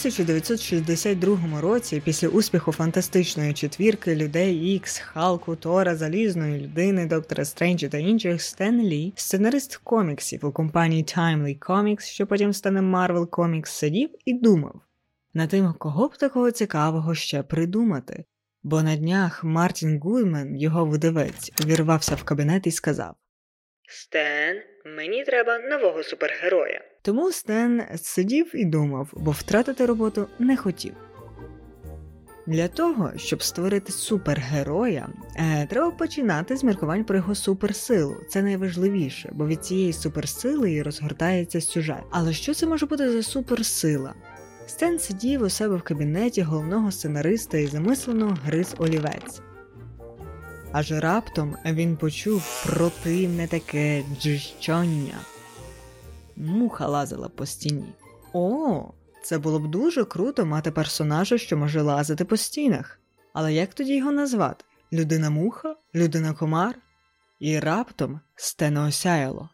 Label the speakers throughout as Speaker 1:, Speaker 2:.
Speaker 1: 1962 році, після успіху фантастичної четвірки людей Ікс, Халку, Тора, Залізної людини, Доктора Стренджа та інших Стен Лі, сценарист коміксів у компанії Timely Comics, що потім стане Marvel Comics, сидів і думав над тим, кого б такого цікавого ще придумати. Бо на днях Мартін Гудмен, його видавець, увірвався в кабінет і сказав Стен, мені треба нового супергероя. Тому Стен сидів і думав, бо втратити роботу не хотів. Для того, щоб створити супергероя, е, треба починати з міркувань про його суперсилу. Це найважливіше, бо від цієї суперсили і розгортається сюжет. Але що це може бути за суперсила? Стен сидів у себе в кабінеті головного сценариста і замислено гриз олівець. Аж раптом він почув противне таке джищання. Муха лазила по стіні. О, це було б дуже круто мати персонажа, що може лазити по стінах. Але як тоді його назвати? Людина муха? Людина комар? І раптом стено осяяло.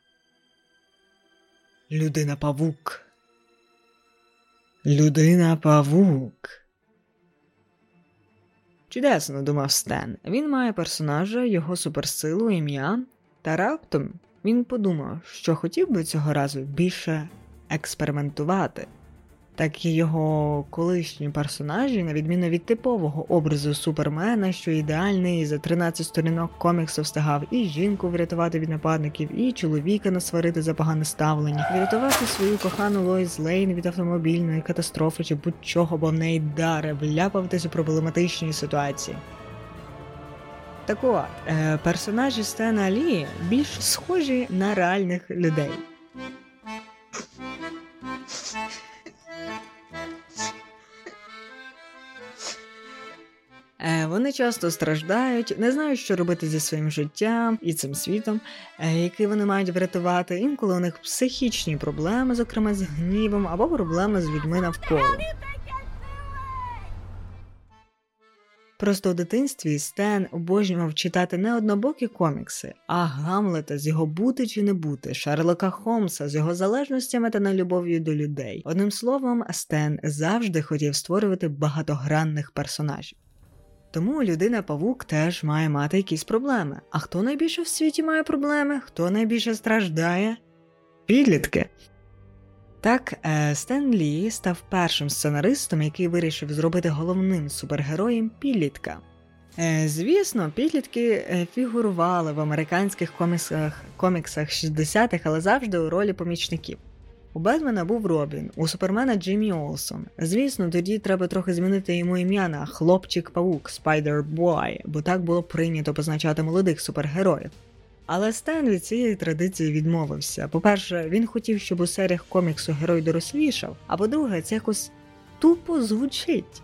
Speaker 1: Людина павук. Людина павук. Чудесно, думав Стен. Він має персонажа, його суперсилу, ім'я, та раптом він подумав, що хотів би цього разу більше експериментувати, так і його колишні персонажі, на відміну від типового образу супермена, що ідеальний за 13 сторінок коміксу встигав і жінку врятувати від нападників, і чоловіка насварити за погане ставлення, врятувати свою кохану Лоїс Лейн від автомобільної катастрофи чи будь-чого, бо в неї даре вляпаватись у проблематичній ситуації. Так от, е, персонажі Стена Алі більш схожі на реальних людей. Е, вони часто страждають, не знають, що робити зі своїм життям і цим світом, е, який вони мають врятувати. Інколи у них психічні проблеми, зокрема з гнівом, або проблеми з людьми навколо. Просто у дитинстві Стен обожнював читати не однобокі комікси, а Гамлета з його бути чи не бути, Шерлока Холмса з його залежностями та нелюбов'ю до людей. Одним словом, Стен завжди хотів створювати багатогранних персонажів. Тому людина павук теж має мати якісь проблеми. А хто найбільше в світі має проблеми? Хто найбільше страждає? Підлітки. Так, е, Стен Лі став першим сценаристом, який вирішив зробити головним супергероєм підлітка. Е, звісно, підлітки е, фігурували в американських коміксах коміксах 60-х, але завжди у ролі помічників. У Бетмена був Робін, у Супермена Джиммі Олсон. Звісно, тоді треба трохи змінити йому ім'я на хлопчик-павук Spider-Boy, бо так було прийнято позначати молодих супергероїв. Але Стен від цієї традиції відмовився. По-перше, він хотів, щоб у серіях коміксу герой дорослішав, а по-друге, це якось тупо звучить.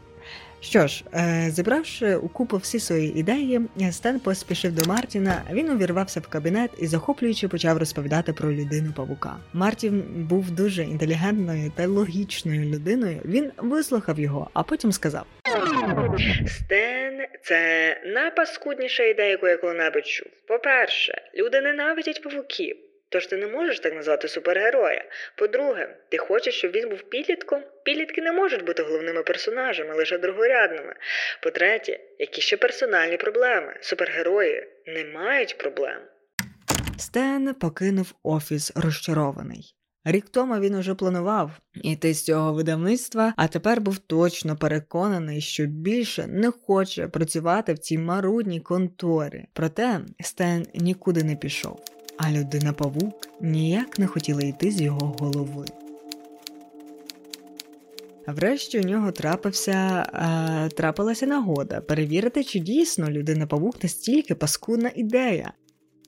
Speaker 1: Що ж, е, зібравши у купу всі свої ідеї, Стен поспішив до Мартіна. Він увірвався в кабінет і захоплюючи почав розповідати про людину павука. Мартін був дуже інтелігентною та логічною людиною. Він вислухав його, а потім сказав: Стен, це найпаскудніша ідея, яку я коли-небудь чув. По-перше, люди ненавидять павуків. Тож ти не можеш так назвати супергероя. По-друге, ти хочеш, щоб він був підлітком? Підлітки не можуть бути головними персонажами, лише другорядними. По-третє, які ще персональні проблеми? Супергерої не мають проблем. Стен покинув офіс розчарований. Рік тому він уже планував іти з цього видавництва, а тепер був точно переконаний, що більше не хоче працювати в цій марудній конторі. Проте Стен нікуди не пішов а людина павук ніяк не хотіла йти з його голови. Врешті у нього трапився, е, трапилася нагода перевірити, чи дійсно людина павук настільки паскудна ідея.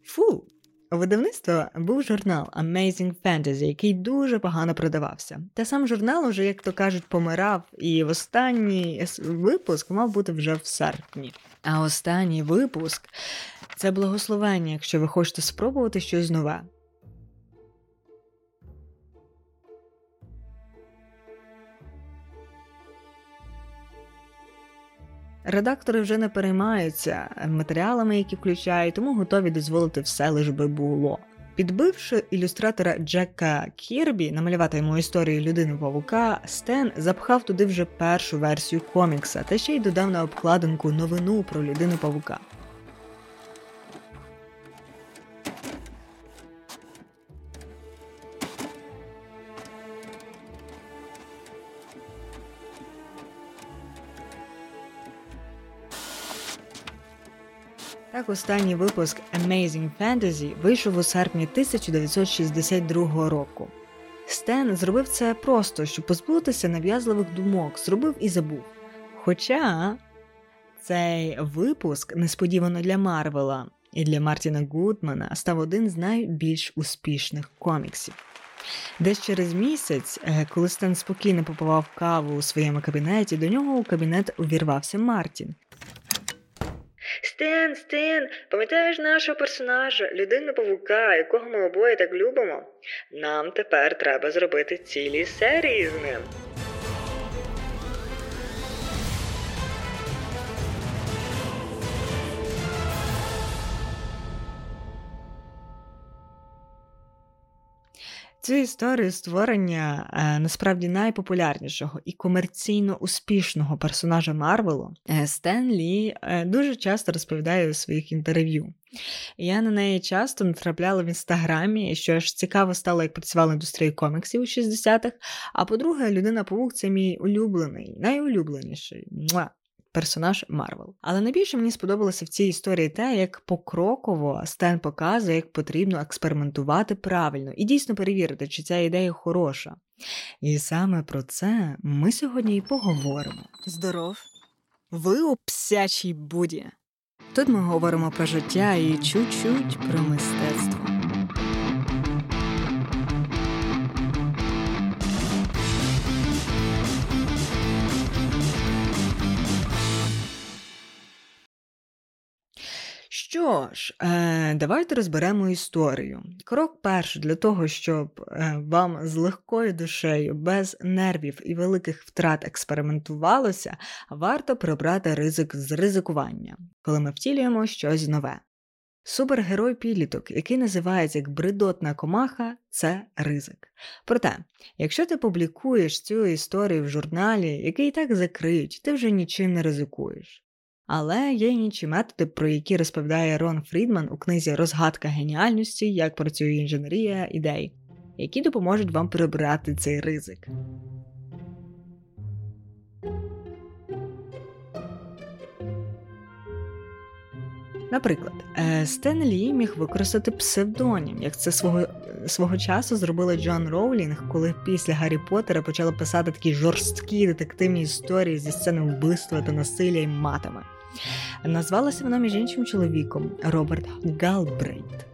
Speaker 1: Фу, У видавництва був журнал Amazing Fantasy, який дуже погано продавався. Та сам журнал уже, як то кажуть, помирав, і в останній випуск мав бути вже в серпні. А останній випуск це благословення, якщо ви хочете спробувати щось нове. Редактори вже не переймаються матеріалами, які включають, тому готові дозволити все лиш би було. Підбивши ілюстратора Джека Кірбі намалювати йому історію людини павука, Стен запхав туди вже першу версію комікса та ще й додав на обкладинку новину про людину павука. Так, останній випуск Amazing Fantasy вийшов у серпні 1962 року. Стен зробив це просто, щоб позбутися нав'язливих думок, зробив і забув. Хоча цей випуск несподівано для Марвела і для Мартіна Гудмана став один з найбільш успішних коміксів. Десь через місяць, е, коли Стен спокійно попивав каву у своєму кабінеті, до нього у кабінет увірвався Мартін. Стен, Стен, пам'ятаєш нашого персонажа, людину павука, якого ми обоє так любимо? Нам тепер треба зробити цілі серії з ним. Цю історію створення е, насправді найпопулярнішого і комерційно успішного персонажа Марвелу е, Стен Лі е, дуже часто розповідає у своїх інтерв'ю. Я на неї часто натрапляла в інстаграмі, що аж цікаво стало, як працювала індустрія коміксів у 60-х. А по-друге, людина павук це мій улюблений, найулюбленіший. Муа персонаж Марвел. Але найбільше мені сподобалося в цій історії те, як покроково Стен показує, як потрібно експериментувати правильно і дійсно перевірити, чи ця ідея хороша. І саме про це ми сьогодні і поговоримо. Здоров! Ви у псячій буді. Тут ми говоримо про життя і чуть-чуть про мистецтво. Що ж, е, давайте розберемо історію. Крок перший для того, щоб е, вам з легкою душею, без нервів і великих втрат експериментувалося, варто прибрати ризик з ризикування, коли ми втілюємо щось нове. Супергерой підліток, який називається як бридотна комаха, це ризик. Проте, якщо ти публікуєш цю історію в журналі, який і так закриють, ти вже нічим не ризикуєш. Але є інші методи, про які розповідає Рон Фрідман у книзі Розгадка геніальності, як працює інженерія ідей, які допоможуть вам прибрати цей ризик. Наприклад, е, Стен Лі міг використати псевдонім, як це свого свого часу зробила Джоан Роулінг, коли після Гаррі Поттера почала писати такі жорсткі детективні історії зі сцени вбивства та насилля і матами. Назвалася вона між іншим чоловіком Роберт Галбрейт.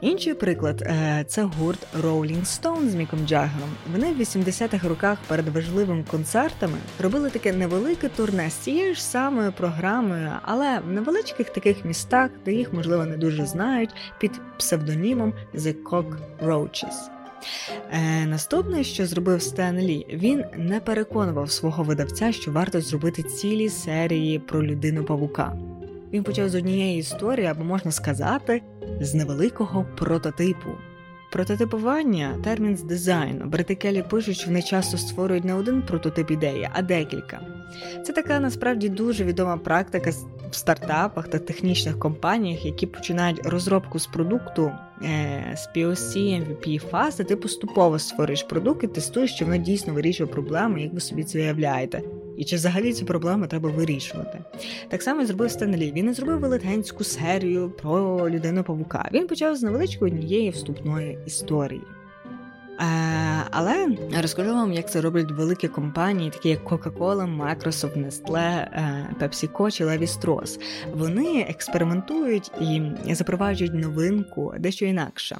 Speaker 1: Інший приклад е, це гурт Rolling Stone з Міком Джаггером. Вони в 80-х роках перед важливими концертами робили таке невелике турне з цією ж самою програмою, але в невеличких таких містах, де їх можливо не дуже знають, під псевдонімом The Cockroaches. Е, Наступне, що зробив Стен Лі, він не переконував свого видавця, що варто зробити цілі серії про людину павука. Він почав з однієї історії, або можна сказати, з невеликого прототипу. Прототипування термін з дизайну. Брати пишуть, що вони часто створюють не один прототип ідеї, а декілька. Це така насправді дуже відома практика в стартапах та технічних компаніях, які починають розробку з продукту е, з POC, MVP фази, ти поступово створюєш продукт і тестуєш, що воно дійсно вирішує проблему, як ви собі це уявляєте. І чи взагалі цю проблему треба вирішувати? Так само зробив Стенлі. Він не зробив велетенську серію про людину павука. Він почав з невеличкої однієї вступної історії. Але розкажу вам, як це роблять великі компанії, такі як Coca-Cola, Microsoft, Nestle, PepsiCo чи Levi Strauss. Вони експериментують і запроваджують новинку дещо інакше.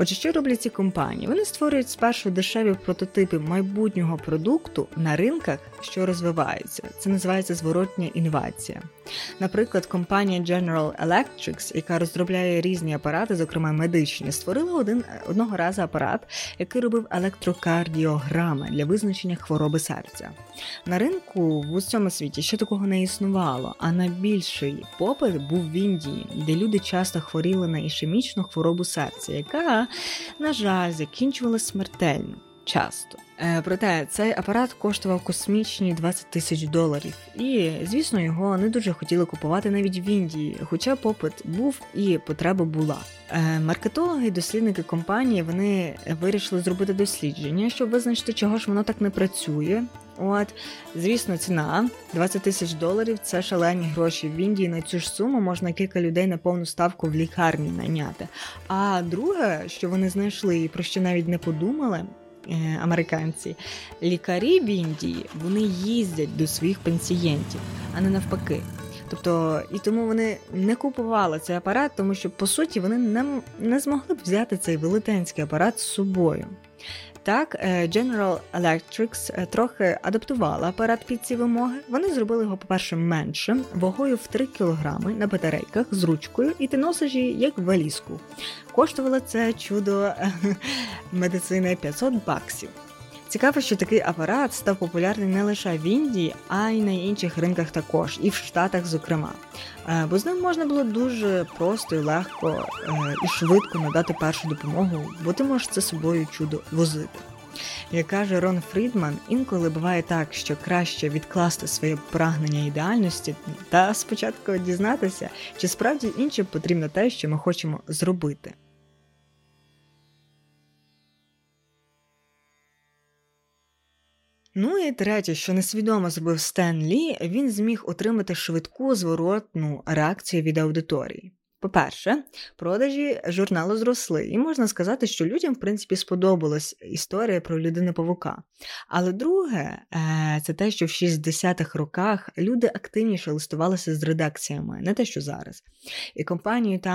Speaker 1: Отже, що роблять ці компанії? Вони створюють спершу дешеві прототипи майбутнього продукту на ринках, що розвиваються. Це називається зворотня інновація. Наприклад, компанія General Electric, яка розробляє різні апарати, зокрема медичні, створила один одного разу апарат, який робив електрокардіограми для визначення хвороби серця. На ринку в усьому світі ще такого не існувало, а найбільший попит був в Індії, де люди часто хворіли на ішемічну хворобу серця, яка, на жаль, закінчувалася смертельно часто. Е, проте цей апарат коштував космічні 20 тисяч доларів, і звісно, його не дуже хотіли купувати навіть в Індії, хоча попит був і потреба була. Е, маркетологи і дослідники компанії вони вирішили зробити дослідження, щоб визначити, чого ж воно так не працює. От, звісно, ціна 20 тисяч доларів це шалені гроші. В Індії на цю ж суму можна кілька людей на повну ставку в лікарні найняти. А друге, що вони знайшли і про що навіть не подумали, американці, лікарі в Індії вони їздять до своїх пацієнтів, а не навпаки. Тобто, і тому вони не купували цей апарат, тому що по суті вони не, не змогли б взяти цей велетенський апарат з собою. Так, е, General Electric е, трохи адаптувала апарат під ці вимоги. Вони зробили його, по-перше, меншим, вагою в 3 кг на батарейках з ручкою, і ти носиш її як валізку. Коштувало це чудо медицини 500 баксів. Цікаво, що такий апарат став популярний не лише в Індії, а й на інших ринках також, і в Штатах, зокрема. Е, бо з ним можна було дуже просто і легко е, і швидко надати першу допомогу, бо ти можеш це собою чудо возити. Як каже Рон Фрідман, інколи буває так, що краще відкласти своє прагнення ідеальності та спочатку дізнатися, чи справді іншим потрібно те, що ми хочемо зробити. Ну і третє, що несвідомо зробив Стен Лі, він зміг отримати швидку зворотну реакцію від аудиторії. По-перше, продажі журналу зросли, і можна сказати, що людям, в принципі, сподобалась історія про людини павука. Але друге, е, це те, що в 60-х роках люди активніше листувалися з редакціями, не те, що зараз. І компанію е,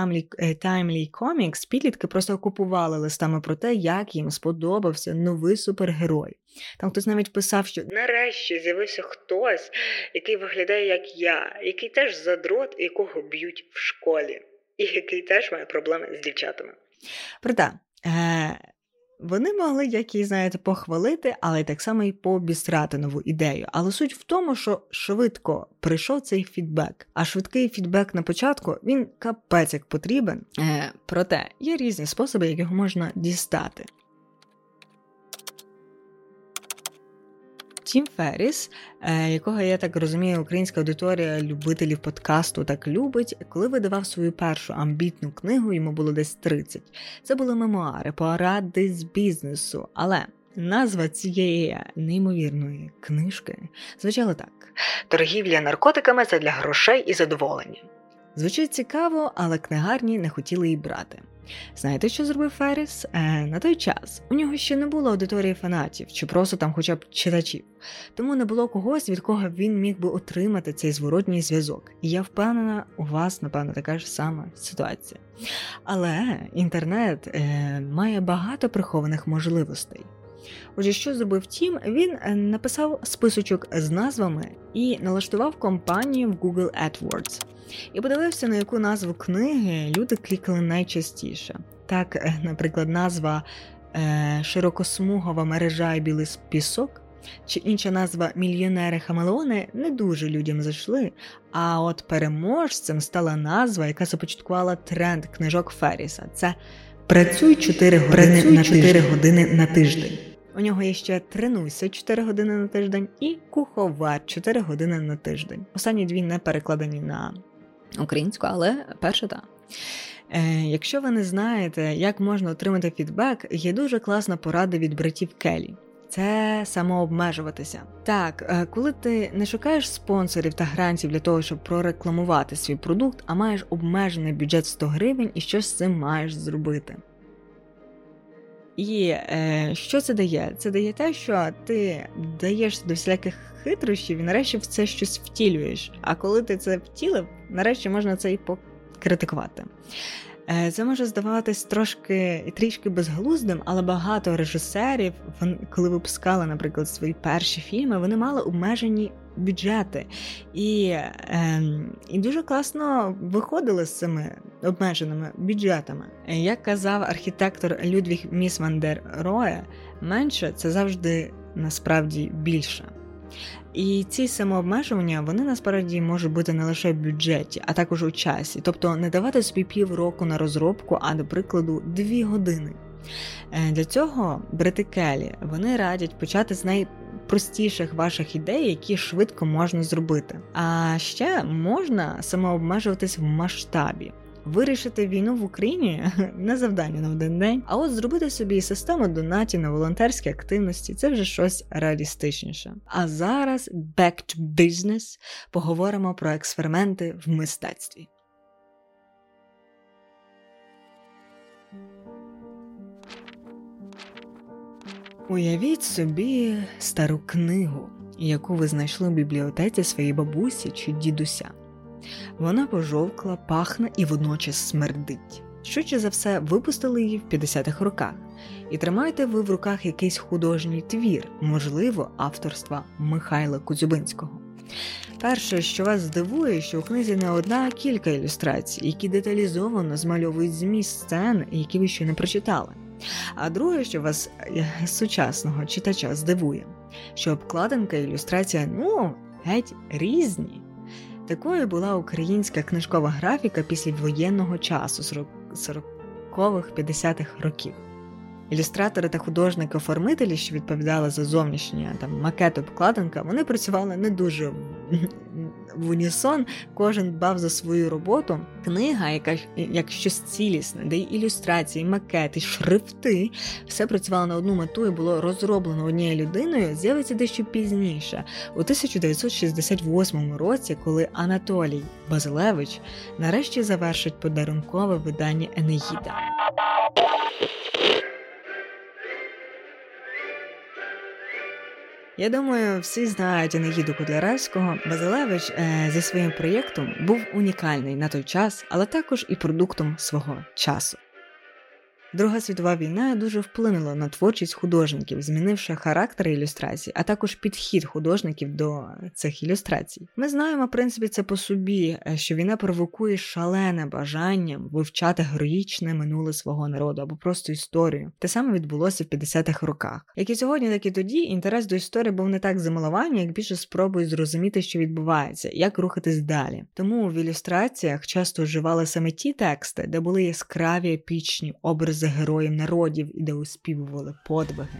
Speaker 1: Timely Comics підлітки просто окупували листами про те, як їм сподобався новий супергерой. Там хтось навіть писав, що нарешті з'явився хтось, який виглядає як я, який теж задрот, якого б'ють в школі і який теж має проблеми з дівчатами. Проте е, вони могли, як і знаєте, похвалити, але й так само і пообістрати нову ідею. Але суть в тому, що швидко прийшов цей фідбек. А швидкий фідбек на початку він капець як потрібен. Е, Проте є різні способи, як його можна дістати. Тім Ферріс, е, якого я так розумію, українська аудиторія любителів подкасту так любить, коли видавав свою першу амбітну книгу, йому було десь 30. Це були мемуари, поради з бізнесу. Але назва цієї неймовірної книжки звучала так: торгівля наркотиками це для грошей і задоволення. Звучить цікаво, але книгарні не хотіли її брати. Знаєте, що зробив Ферріс? Е, На той час у нього ще не було аудиторії фанатів чи просто там хоча б читачів, тому не було когось, від кого він міг би отримати цей зворотній зв'язок. І я впевнена, у вас, напевно, така ж сама ситуація. Але інтернет е, має багато прихованих можливостей. Отже, що зробив Тім? Він е, написав списочок з назвами і налаштував компанію в Google AdWords. І подивився, на яку назву книги люди клікали найчастіше. Так, е, наприклад, назва е, Широкосмугова мережа і білий пісок. Чи інша назва Мільйонери Хамелеони не дуже людям зайшли. А от переможцем стала назва, яка започаткувала тренд книжок Ферріса. Це Працюй 4 години, Працюй на, 4 години на тиждень. У нього є ще тренуйся 4 години на тиждень і куховар 4 години на тиждень. Останні дві не перекладені на українську, але перша та. Е, Якщо ви не знаєте, як можна отримати фідбек, є дуже класна порада від братів Келі. Це самообмежуватися. Так, е, коли ти не шукаєш спонсорів та грантів для того, щоб прорекламувати свій продукт, а маєш обмежений бюджет 100 гривень і що з цим маєш зробити. І е, що це дає? Це дає те, що ти даєшся до всіляких хитрощів і нарешті в це щось втілюєш. А коли ти це втілив, нарешті можна це і покритикувати. Е, це може здаватись трошки трішки безглуздим, але багато режисерів, коли випускали, наприклад, свої перші фільми, вони мали обмежені бюджети і е, і дуже класно виходили з цими обмеженими бюджетами. Як казав архітектор Людвіг Міс Вандер Роє, менше це завжди насправді більше. І ці самообмежування вони насправді можуть бути не лише в бюджеті, а також у часі, тобто не давати собі півроку на розробку, а до прикладу, дві години. Е, для цього брити Келі вони радять почати з найпростіших ваших ідей, які швидко можна зробити. А ще можна самообмежуватись в масштабі. Вирішити війну в Україні не завдання на один день, а от зробити собі систему донатів на волонтерські активності це вже щось реалістичніше. А зараз back to business поговоримо про експерименти в мистецтві. Уявіть собі стару книгу, яку ви знайшли в бібліотеці своєї бабусі чи дідуся. Вона пожовкла, пахне і водночас смердить. Швидше за все, випустили її в 50-х роках, і тримаєте ви в руках якийсь художній твір, можливо, авторства Михайла Кузюбинського. Перше, що вас здивує, що у книзі не одна, а кілька ілюстрацій, які деталізовано змальовують зміст сцен, які ви ще не прочитали. А друге, що вас е, сучасного читача здивує, що обкладинка і ілюстрація ну геть різні. Такою була українська книжкова графіка після воєнного часу 40-х 50-х років. Ілюстратори та художники-оформителі, що відповідали за зовнішнє там макет обкладинка, вони працювали не дуже в унісон, кожен дбав за свою роботу. Книга, яка як щось цілісне, де й ілюстрації, макети, шрифти, все працювало на одну мету і було розроблено однією людиною, з'явиться дещо пізніше, у 1968 році, коли Анатолій Базилевич нарешті завершить подарункове видання Енеїда. Я думаю, всі знають Енеїду Кудляревського. Базилевич е, зі своїм проєктом був унікальний на той час, але також і продуктом свого часу. Друга світова війна дуже вплинула на творчість художників, змінивши характер ілюстрацій, а також підхід художників до цих ілюстрацій. Ми знаємо, в принципі, це по собі, е, що війна провокує шалене бажання вивчати героїчне минуле свого народу або просто історію. Те саме відбулося в 50-х роках. Як і сьогодні, так і тоді інтерес до історії був не так замилування, як більше спробою зрозуміти, що відбувається, як рухатись далі. Тому в ілюстраціях часто вживали саме ті тексти, де були яскраві епічні образи за героїв народів і де успівували подвиги.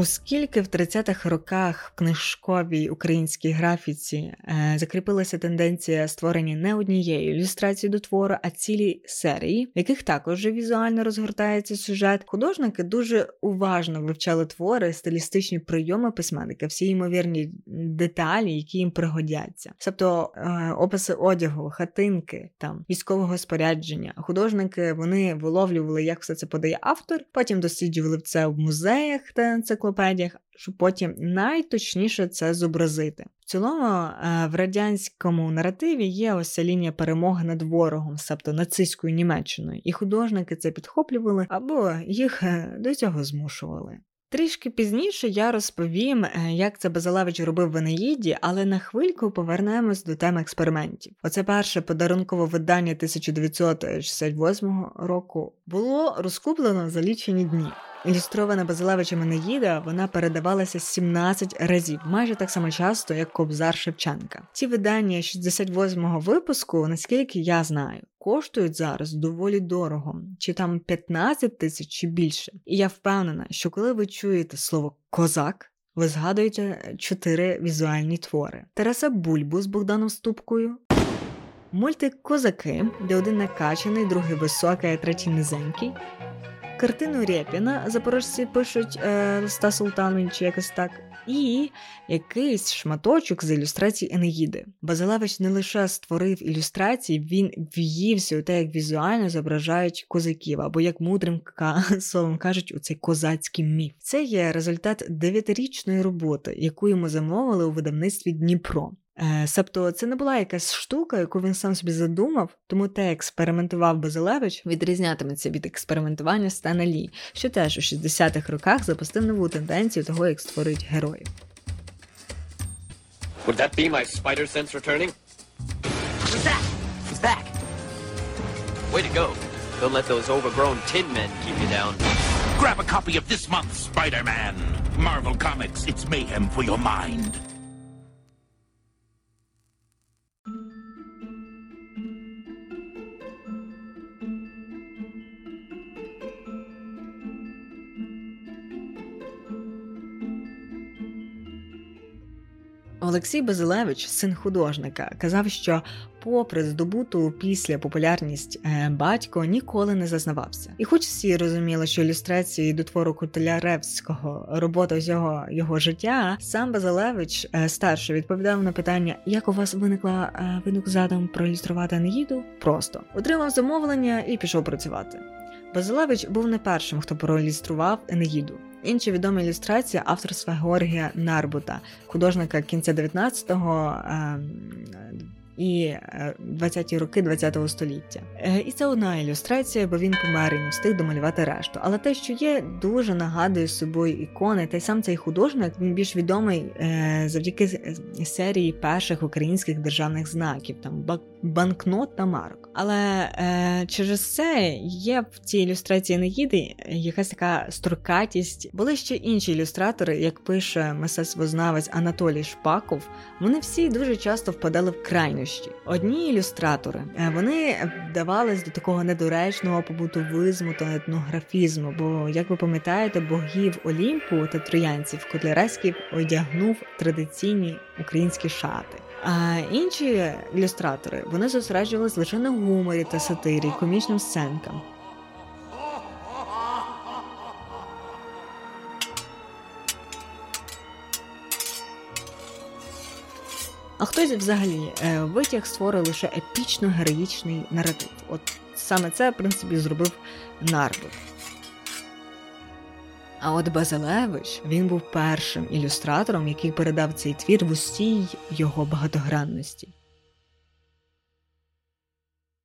Speaker 1: Оскільки в 30-х роках в книжковій українській графіці е, закріпилася тенденція створення не однієї ілюстрації до твору, а цілі серії, в яких також візуально розгортається сюжет, художники дуже уважно вивчали твори, стилістичні прийоми письменника, всі ймовірні деталі, які їм пригодяться, тобто е, описи одягу, хатинки, там військового спорядження. Художники вони виловлювали, як все це подає автор, потім досліджували це в музеях та енциклопедіях, енциклопедіях, щоб потім найточніше це зобразити. В цілому е, в радянському наративі є ось лінія перемоги над ворогом, тобто нацистською Німеччиною, і художники це підхоплювали або їх е, до цього змушували. Трішки пізніше я розповім, е, як це Базилевич робив в Енеїді, але на хвильку повернемось до теми експериментів. Оце перше подарункове видання 1968 року було розкуплено за лічені дні. Ілюстрована Базилевичем Енеїда вона передавалася 17 разів, майже так само часто, як Кобзар Шевченка. Ці видання 68-го випуску, наскільки я знаю, коштують зараз доволі дорого, чи там 15 тисяч чи більше. І я впевнена, що коли ви чуєте слово козак, ви згадуєте чотири візуальні твори: Тараса Бульбу з Богданом Ступкою, мультик Козаки, де один накачаний, другий високий, а третій низенький. Картину Рєпіна запорожці пишуть е, Листа Султану чи якось так, і якийсь шматочок з ілюстрацій Енеїди. Базилевич не лише створив ілюстрації, він в'ївся у те, як візуально зображають козаків, або як мудрим словом кажуть, у цей козацький міф. Це є результат дев'ятирічної роботи, яку йому замовили у видавництві Дніпро. Е, себто це не була якась штука, яку він сам собі задумав, тому те, експериментував Базилевич, відрізнятиметься від експериментування Стана Лі, що теж у 60-х роках запустив нову тенденцію того, як створюють героїв. Would that be my spider sense returning? Who's that? He's back. Way to go. Don't let those overgrown tin men keep you down. Grab a copy of this month's Spider-Man. Marvel Comics, it's mayhem for your mind. Олексій Базилевич, син художника, казав, що, попри здобуту після популярність е, батько, ніколи не зазнавався. І, хоч всі розуміли, що ілюстрації до твору Котеляревського робота з його життя, сам Базилевич е, старший відповідав на питання, як у вас виникла е, виник задум проілюструвати Анаїду? Просто отримав замовлення і пішов працювати. Базилевич був не першим, хто проілюстрував Енеїду. Інші відомі ілюстрації авторства Георгія Нарбута, художника кінця 19-го і 20-ті е, роки ХХ століття. Е, і це одна ілюстрація, бо він помер і не встиг домалювати решту. Але те, що є, дуже нагадує собою ікони, та й сам цей художник він більш відомий е, завдяки серії перших українських державних знаків, там банкнот та марок. Але е, через це є в цій ілюстрації Неїди якась така строкатість. Були ще інші ілюстратори, як пише мистецтвознавець Анатолій Шпаков. Вони всі дуже часто впадали в крайнощі. Одні ілюстратори е, вони вдавались до такого недоречного побутовизму та етнографізму. Бо, як ви пам'ятаєте, богів Олімпу та троянців Котляревський одягнув традиційні українські шати. А інші ілюстратори вони зосереджувалися лише на гуморі та сатирі, комічним сценкам. А хтось взагалі е, витяг створив лише епічно героїчний наратив. От саме це в принципі зробив Нарбут. А от Базилевич він був першим ілюстратором, який передав цей твір в усій його багатогранності.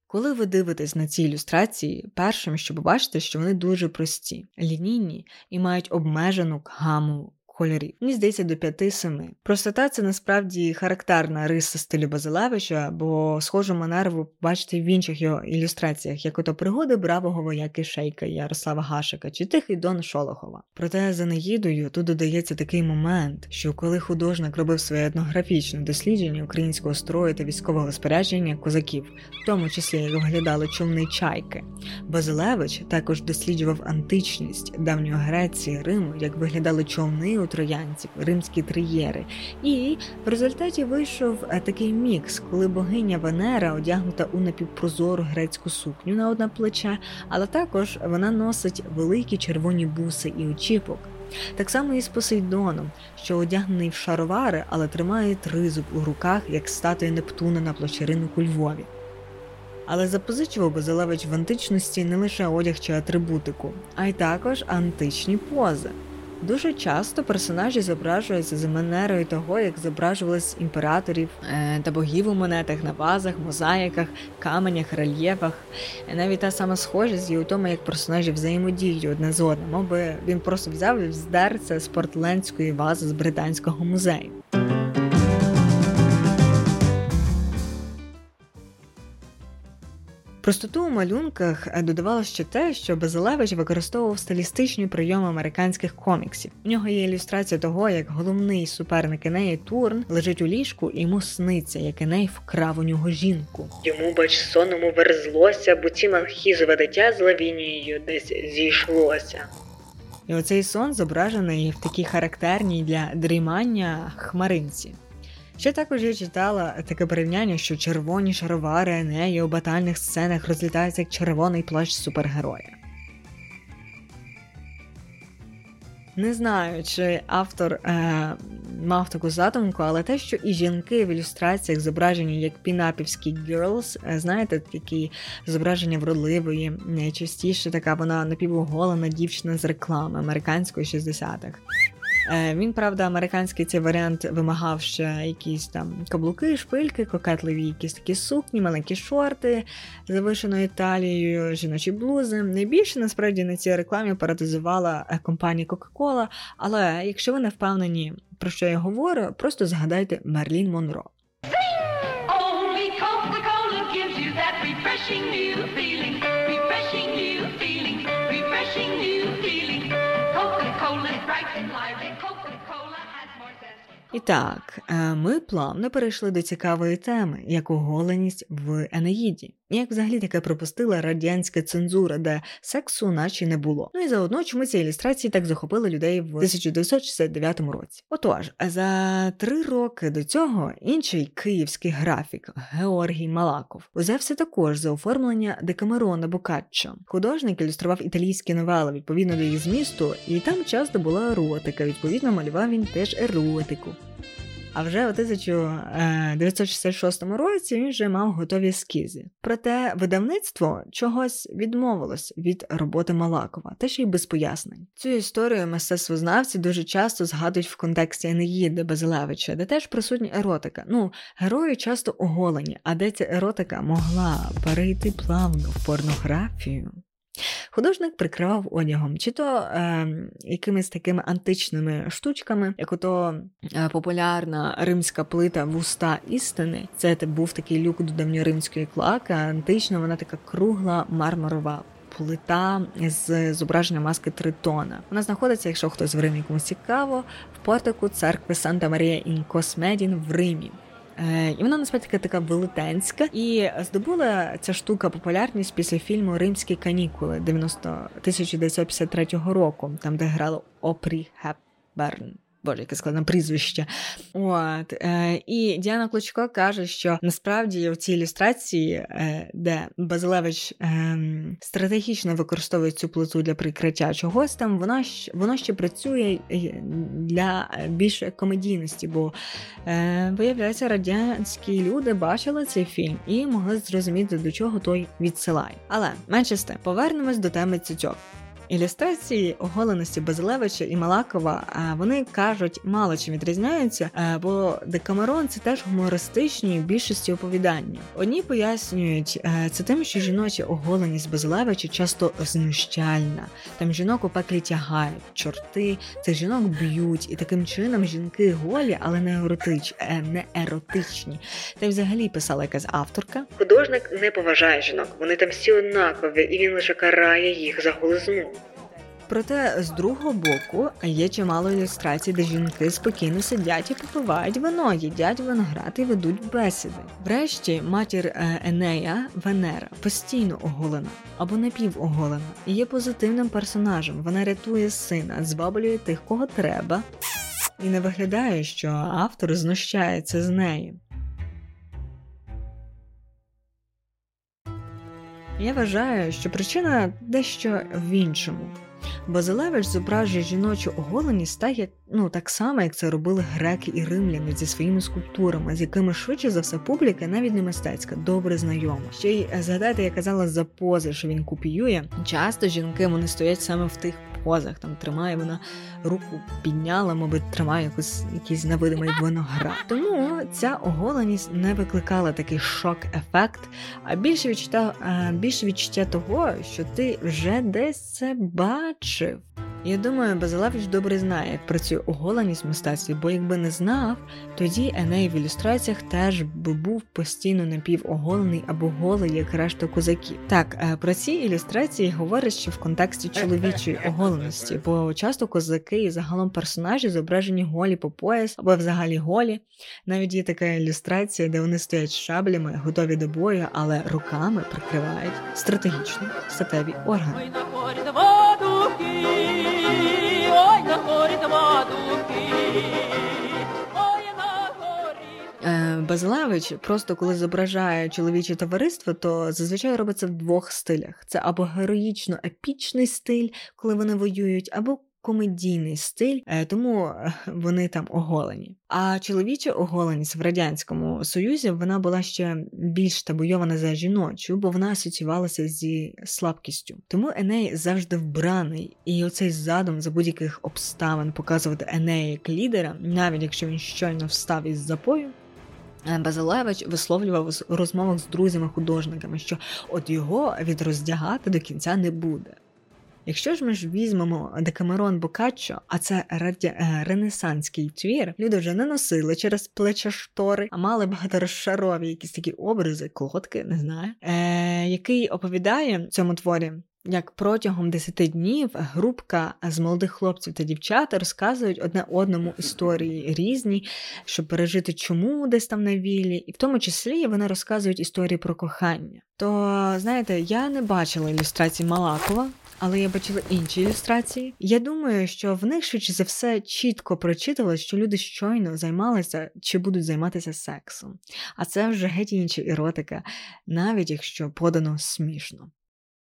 Speaker 1: Коли ви дивитесь на ці ілюстрації, першим, що побачите, що вони дуже прості, лінійні і мають обмежену гаму кольорів. Мені здається, до 5-7. Простота це насправді характерна риса стилю Базилевича, бо схожу манеру бачите в інших його ілюстраціях, як ото пригоди бравого вояки Шейка Ярослава Гашика чи Тихий Дон Шолохова. Проте за Наїдою тут додається такий момент, що коли художник робив своє етнографічне дослідження українського строю та військового спорядження козаків, в тому числі як виглядали човни чайки, Базилевич також досліджував античність давньої Греції, Риму, як виглядали човни у троянців, римські триєри. І в результаті вийшов е, такий мікс, коли богиня Венера одягнута у напівпрозору грецьку сукню на одне плече, але також вона носить великі червоні буси і очіпок. Так само і з Посейдоном, що одягнений в шаровари, але тримає тризуб у руках, як статуя Нептуна на площеринку Львові. Але запозичував Базилевич в античності не лише одяг чи атрибутику, а й також античні пози. Дуже часто персонажі зображуються за манерою того, як зображувались імператорів е, та богів у монетах на вазах, мозаїках, каменях, рельєфах. Навіть та сама схожість є у тому, як персонажі взаємодіють одне з одним, мовби він просто взяв і здерся з портленської вази з британського музею. Простоту у малюнках е, додавало ще те, що Базилевич використовував стилістичні прийоми американських коміксів. У нього є ілюстрація того, як головний суперник Енеї Турн лежить у ліжку і йому сниться, як Еней вкрав у нього жінку. Йому, бач, сонному верзлося, бо ці манхізове дитя з Лавінією десь зійшлося. І оцей сон зображений в такій характерній для дрімання хмаринці. Ще також я читала таке порівняння, що червоні шаровари Енеї у батальних сценах розлітаються як червоний плащ супергероя. Не знаю, чи автор е, мав таку задумку, але те, що і жінки в ілюстраціях зображені як пінапівські е, знаєте, такі зображення вродливої, найчастіше така вона напівоголена дівчина з реклами американської 60-х. Е, він, правда, американський цей варіант вимагав ще якісь там каблуки, шпильки, кокетливі, якісь такі сукні, маленькі шорти з завишеною талією, жіночі блузи. Найбільше насправді на цій рекламі парадизувала е, компанія Coca-Cola, Але якщо ви не впевнені, про що я говорю, просто згадайте Мерлін Монро. І так, е, ми плавно перейшли до цікавої теми, як оголеність в Енеїді. Як взагалі таке пропустила радянська цензура, де сексу наче не було. Ну і заодно чому ці ілюстрації так захопили людей в 1969 році. Отож, за три роки до цього інший київський графік Георгій Малаков узявся також за оформлення Декамерона Бокаччо. Художник ілюстрував італійські новели відповідно до їх змісту, і там часто була еротика. Відповідно, малював він теж еротику. А вже у 1966 е, році він вже мав готові ескізи. Проте видавництво чогось відмовилось від роботи Малакова, теж й без пояснень. Цю історію мистецтвознавці дуже часто згадують в контексті Енеїди Базилевича, де теж присутня еротика. Ну, герої часто оголені, а де ця еротика могла перейти плавно в порнографію. Художник прикривав одягом, чи то е, якимись такими античними штучками, як ото е, популярна римська плита вуста істини. Це був такий люк до давньоримської клаки, антична вона така кругла мармурова. Плита з зображенням маски Тритона. Вона знаходиться, якщо хтось в Римі комусь цікаво, в портику церкви Санта Марія Ін Космедін в Римі. Е, і вона насправді така велетенська, і здобула ця штука популярність після фільму Римські канікули 90 1953 року, там де грала Опрі Хепберн. Боже, яке складне прізвище. От е, І Діана Клочко каже, що насправді в цій ілюстрації, е, де Базилевич е, стратегічно використовує цю плиту для прикриття чогось там, воно воно ще працює е, для більшої комедійності, бо е, виявляється, радянські люди бачили цей фільм і могли зрозуміти, до чого той відсилає. Але менше з тим, повернемось до теми цицьок. Ілюстрації оголеності Базилевича і Малакова вони кажуть, мало чим відрізняються, бо Декамерон це теж гумористичні в більшості оповідання. Одні пояснюють е, це тим, що жіноча оголеність Базилевича часто знущальна. Там жінок у пеклі тягають, чорти цих жінок б'ють, і таким чином жінки голі, але не еротич, е, не еротичні. Та й взагалі писала якась авторка. Художник не поважає жінок, вони там всі однакові, і він лише карає їх за голизну. Проте з другого боку є чимало ілюстрацій, де жінки спокійно сидять і попивають вино, їдять виноград і ведуть бесіди. Врешті матір е, Енея Венера постійно оголена або напівоголена і є позитивним персонажем. Вона рятує сина, збаблює тих, кого треба, і не виглядає, що автор знущається з нею. Я вважаю, що причина дещо в іншому. Базилевич зображує жіночу оголеність так, як ну так само, як це робили греки і римляни зі своїми скульптурами, з якими швидше за все публіка, навіть не мистецька, добре знайома. Ще й згадайте, я казала за пози, що він копіює. Часто жінки вони стоять саме в тих позах, там тримає вона руку підняла, мабуть, тримає якусь якийсь невидимий виноград. Тому ця оголеність не викликала такий шок-ефект, а більше відчуття, більше відчуття того, що ти вже десь це бачив. Я думаю, Базилевич добре знає, як працює оголеність в мистецтві, бо якби не знав, тоді Еней в ілюстраціях теж би був постійно напівоголений або голий, як решта козаків. Так, е, про ці ілюстрації говорять ще в контексті чоловічої оголеності, бо часто козаки і загалом персонажі зображені голі по пояс або взагалі голі. Навіть є така ілюстрація, де вони стоять шаблями, готові до бою, але руками прикривають стратегічно статеві органи. Е, Базилевич просто коли зображає чоловіче товариство, то зазвичай робиться в двох стилях: це або героїчно епічний стиль, коли вони воюють, або комедійний стиль, е, тому е, вони там оголені. А чоловіча оголеність в радянському союзі вона була ще більш табуйована за жіночу, бо вона асоціювалася зі слабкістю. Тому Еней завжди вбраний, і оцей задум за будь-яких обставин показувати Енея як лідера, навіть якщо він щойно встав із запою. Е, Базилевич висловлював у розмовах з друзями-художниками, що от його відроздягати до кінця не буде. Якщо ж ми ж візьмемо Декамерон Бокаччо, а це раді... Е, ренесанський твір, люди вже не носили через плече штори, а мали багаторозшарові якісь такі образи, колодки, не знаю, е, який оповідає в цьому творі. Як протягом 10 днів групка з молодих хлопців та дівчат розказують одне одному історії різні, щоб пережити, чому десь там на вілі, і в тому числі вони розказують історії про кохання. То знаєте, я не бачила ілюстрації Малакова, але я бачила інші ілюстрації. Я думаю, що в них швидше за все чітко прочитали, що люди щойно займалися чи будуть займатися сексом. А це вже геть інша еротика, навіть якщо подано смішно.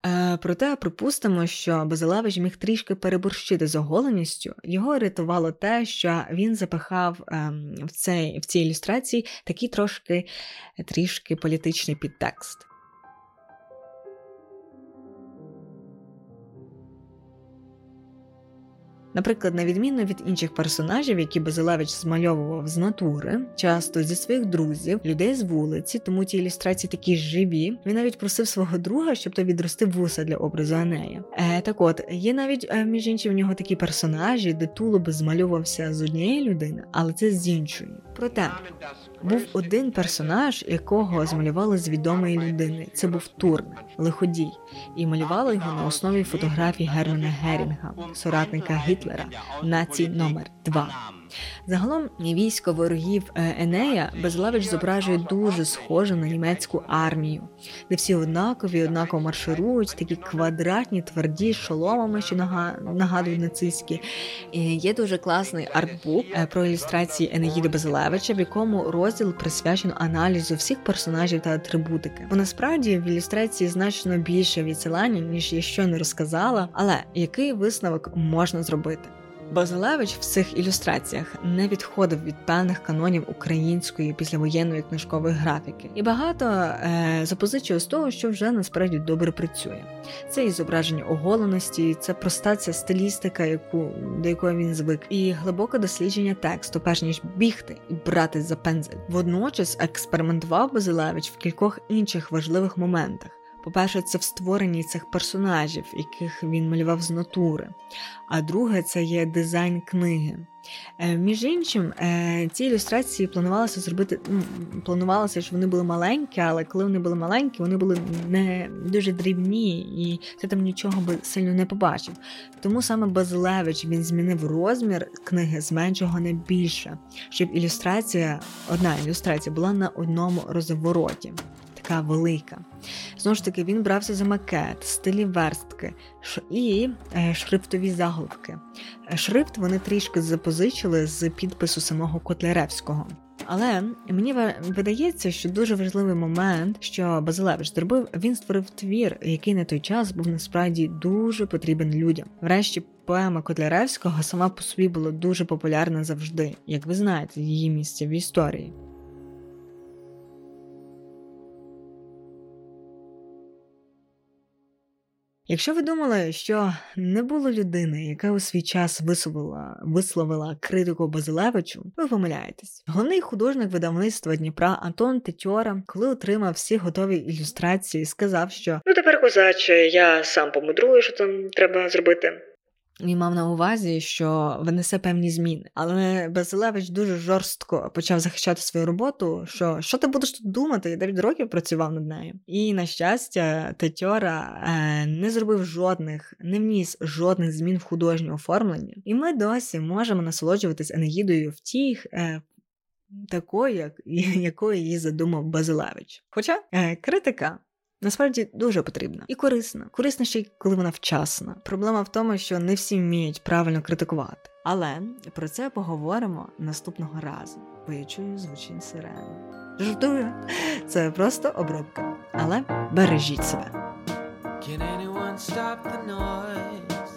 Speaker 1: Е, проте припустимо, що Базилевич міг трішки переборщити з оголеністю. Його рятувало те, що він запихав е, в цей, в цій ілюстрації такий трошки трішки політичний підтекст. Наприклад, на відміну від інших персонажів, які Базилевич змальовував з натури, часто зі своїх друзів, людей з вулиці, тому ті ілюстрації такі живі. Він навіть просив свого друга, щоб той відростив вуса для образу Анея. Е, Так от є навіть е, між іншим в нього такі персонажі, де тулуб змальовувався з однієї людини, але це з іншої. Проте був один персонаж, якого змалювали з відомої людини. Це був Турн, лиходій, і малювали його на основі фотографій Германа Герінга, соратника Гітлера, нації номер 2 Загалом військо ворогів е, Енея Безлавич зображує дуже схоже на німецьку армію, де всі однакові, однаково марширують, такі квадратні, тверді шоломами, що нагадують нацистські. Є дуже класний артбук е, про ілюстрації Енеїди Безлевича, в якому розділ присвячено аналізу всіх персонажів та атрибутики. Бо насправді в ілюстрації значно більше відсилання, ніж я щойно розказала, але який висновок можна зробити? Базилевич в цих ілюстраціях не відходив від певних канонів української післявоєнної книжкової графіки, і багато е, запозичує з того, що вже насправді добре працює. Це і зображення оголеності, це проста ця стилістика, яку до якої він звик, і глибоке дослідження тексту, перш ніж бігти і брати за пензель. Водночас експериментував Базилевич в кількох інших важливих моментах. По-перше, це в створенні цих персонажів, яких він малював з натури. А друге, це є дизайн книги. Е, між іншим, е, ці ілюстрації планувалося зробити. Ну, планувалося, що вони були маленькі, але коли вони були маленькі, вони були не дуже дрібні, і ти там нічого би сильно не побачив. Тому саме Базилевич він змінив розмір книги з меншого на більше, щоб ілюстрація, одна ілюстрація була на одному розвороті така велика. Знову ж таки, він брався за макет, стилі верстки і е, шрифтові заголовки. Е, шрифт вони трішки запозичили з підпису самого Котляревського. Але мені видається, що дуже важливий момент, що Базилевич зробив, він створив твір, який на той час був насправді дуже потрібен людям. Врешті поема Котляревського сама по собі була дуже популярна завжди, як ви знаєте, її місце в історії. Якщо ви думали, що не було людини, яка у свій час висловила висловила критику Базилевичу, ви помиляєтесь. Головний художник видавництва Дніпра Антон Тетьора, коли отримав всі готові ілюстрації, сказав, що ну тепер козаче, я сам помудрую, що там треба зробити.
Speaker 2: Він мав на увазі, що винесе певні зміни. Але Базилевич дуже жорстко почав захищати свою роботу. Що що ти будеш тут думати? Я 9 років працював над нею. І на щастя, Тетьора е, не зробив жодних, не вніс жодних змін в художнє оформлення. І ми досі можемо насолоджуватись Енегідою в тих. Е, Такою, як, якою її задумав Базилевич. Хоча е, критика Насправді дуже потрібна і корисна. Корисна ще й коли вона вчасна. Проблема в тому, що не всі вміють правильно критикувати. Але про це поговоримо наступного разу, бо я чую звучить сирени. Жартую, це просто обробка. Але бережіть себе. Can anyone stop the noise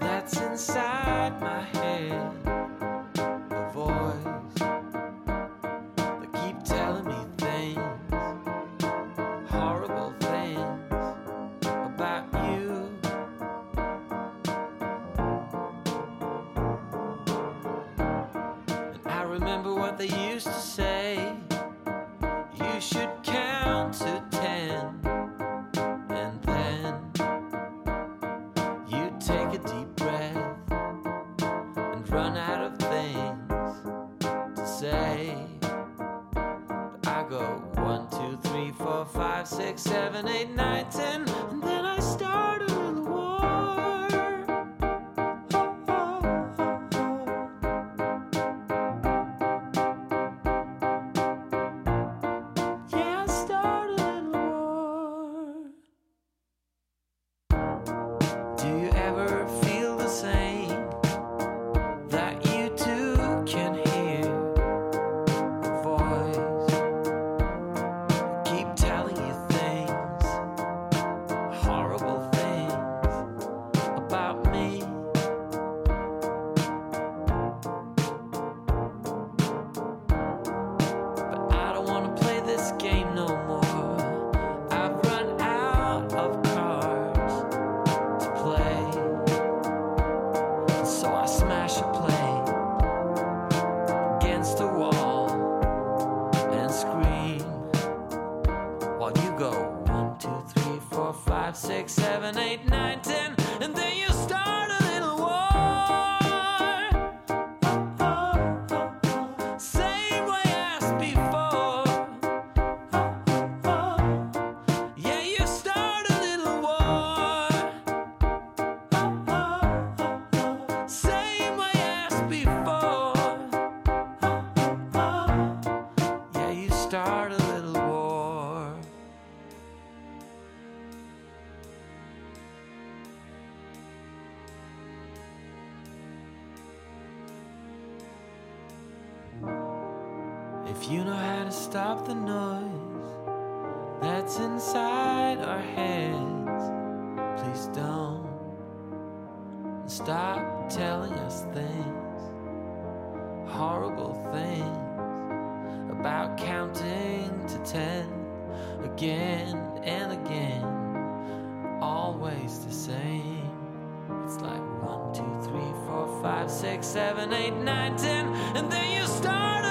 Speaker 2: that's inside my head? remember what they used to say. I should play. six, seven, eight, nine, ten, and then you start.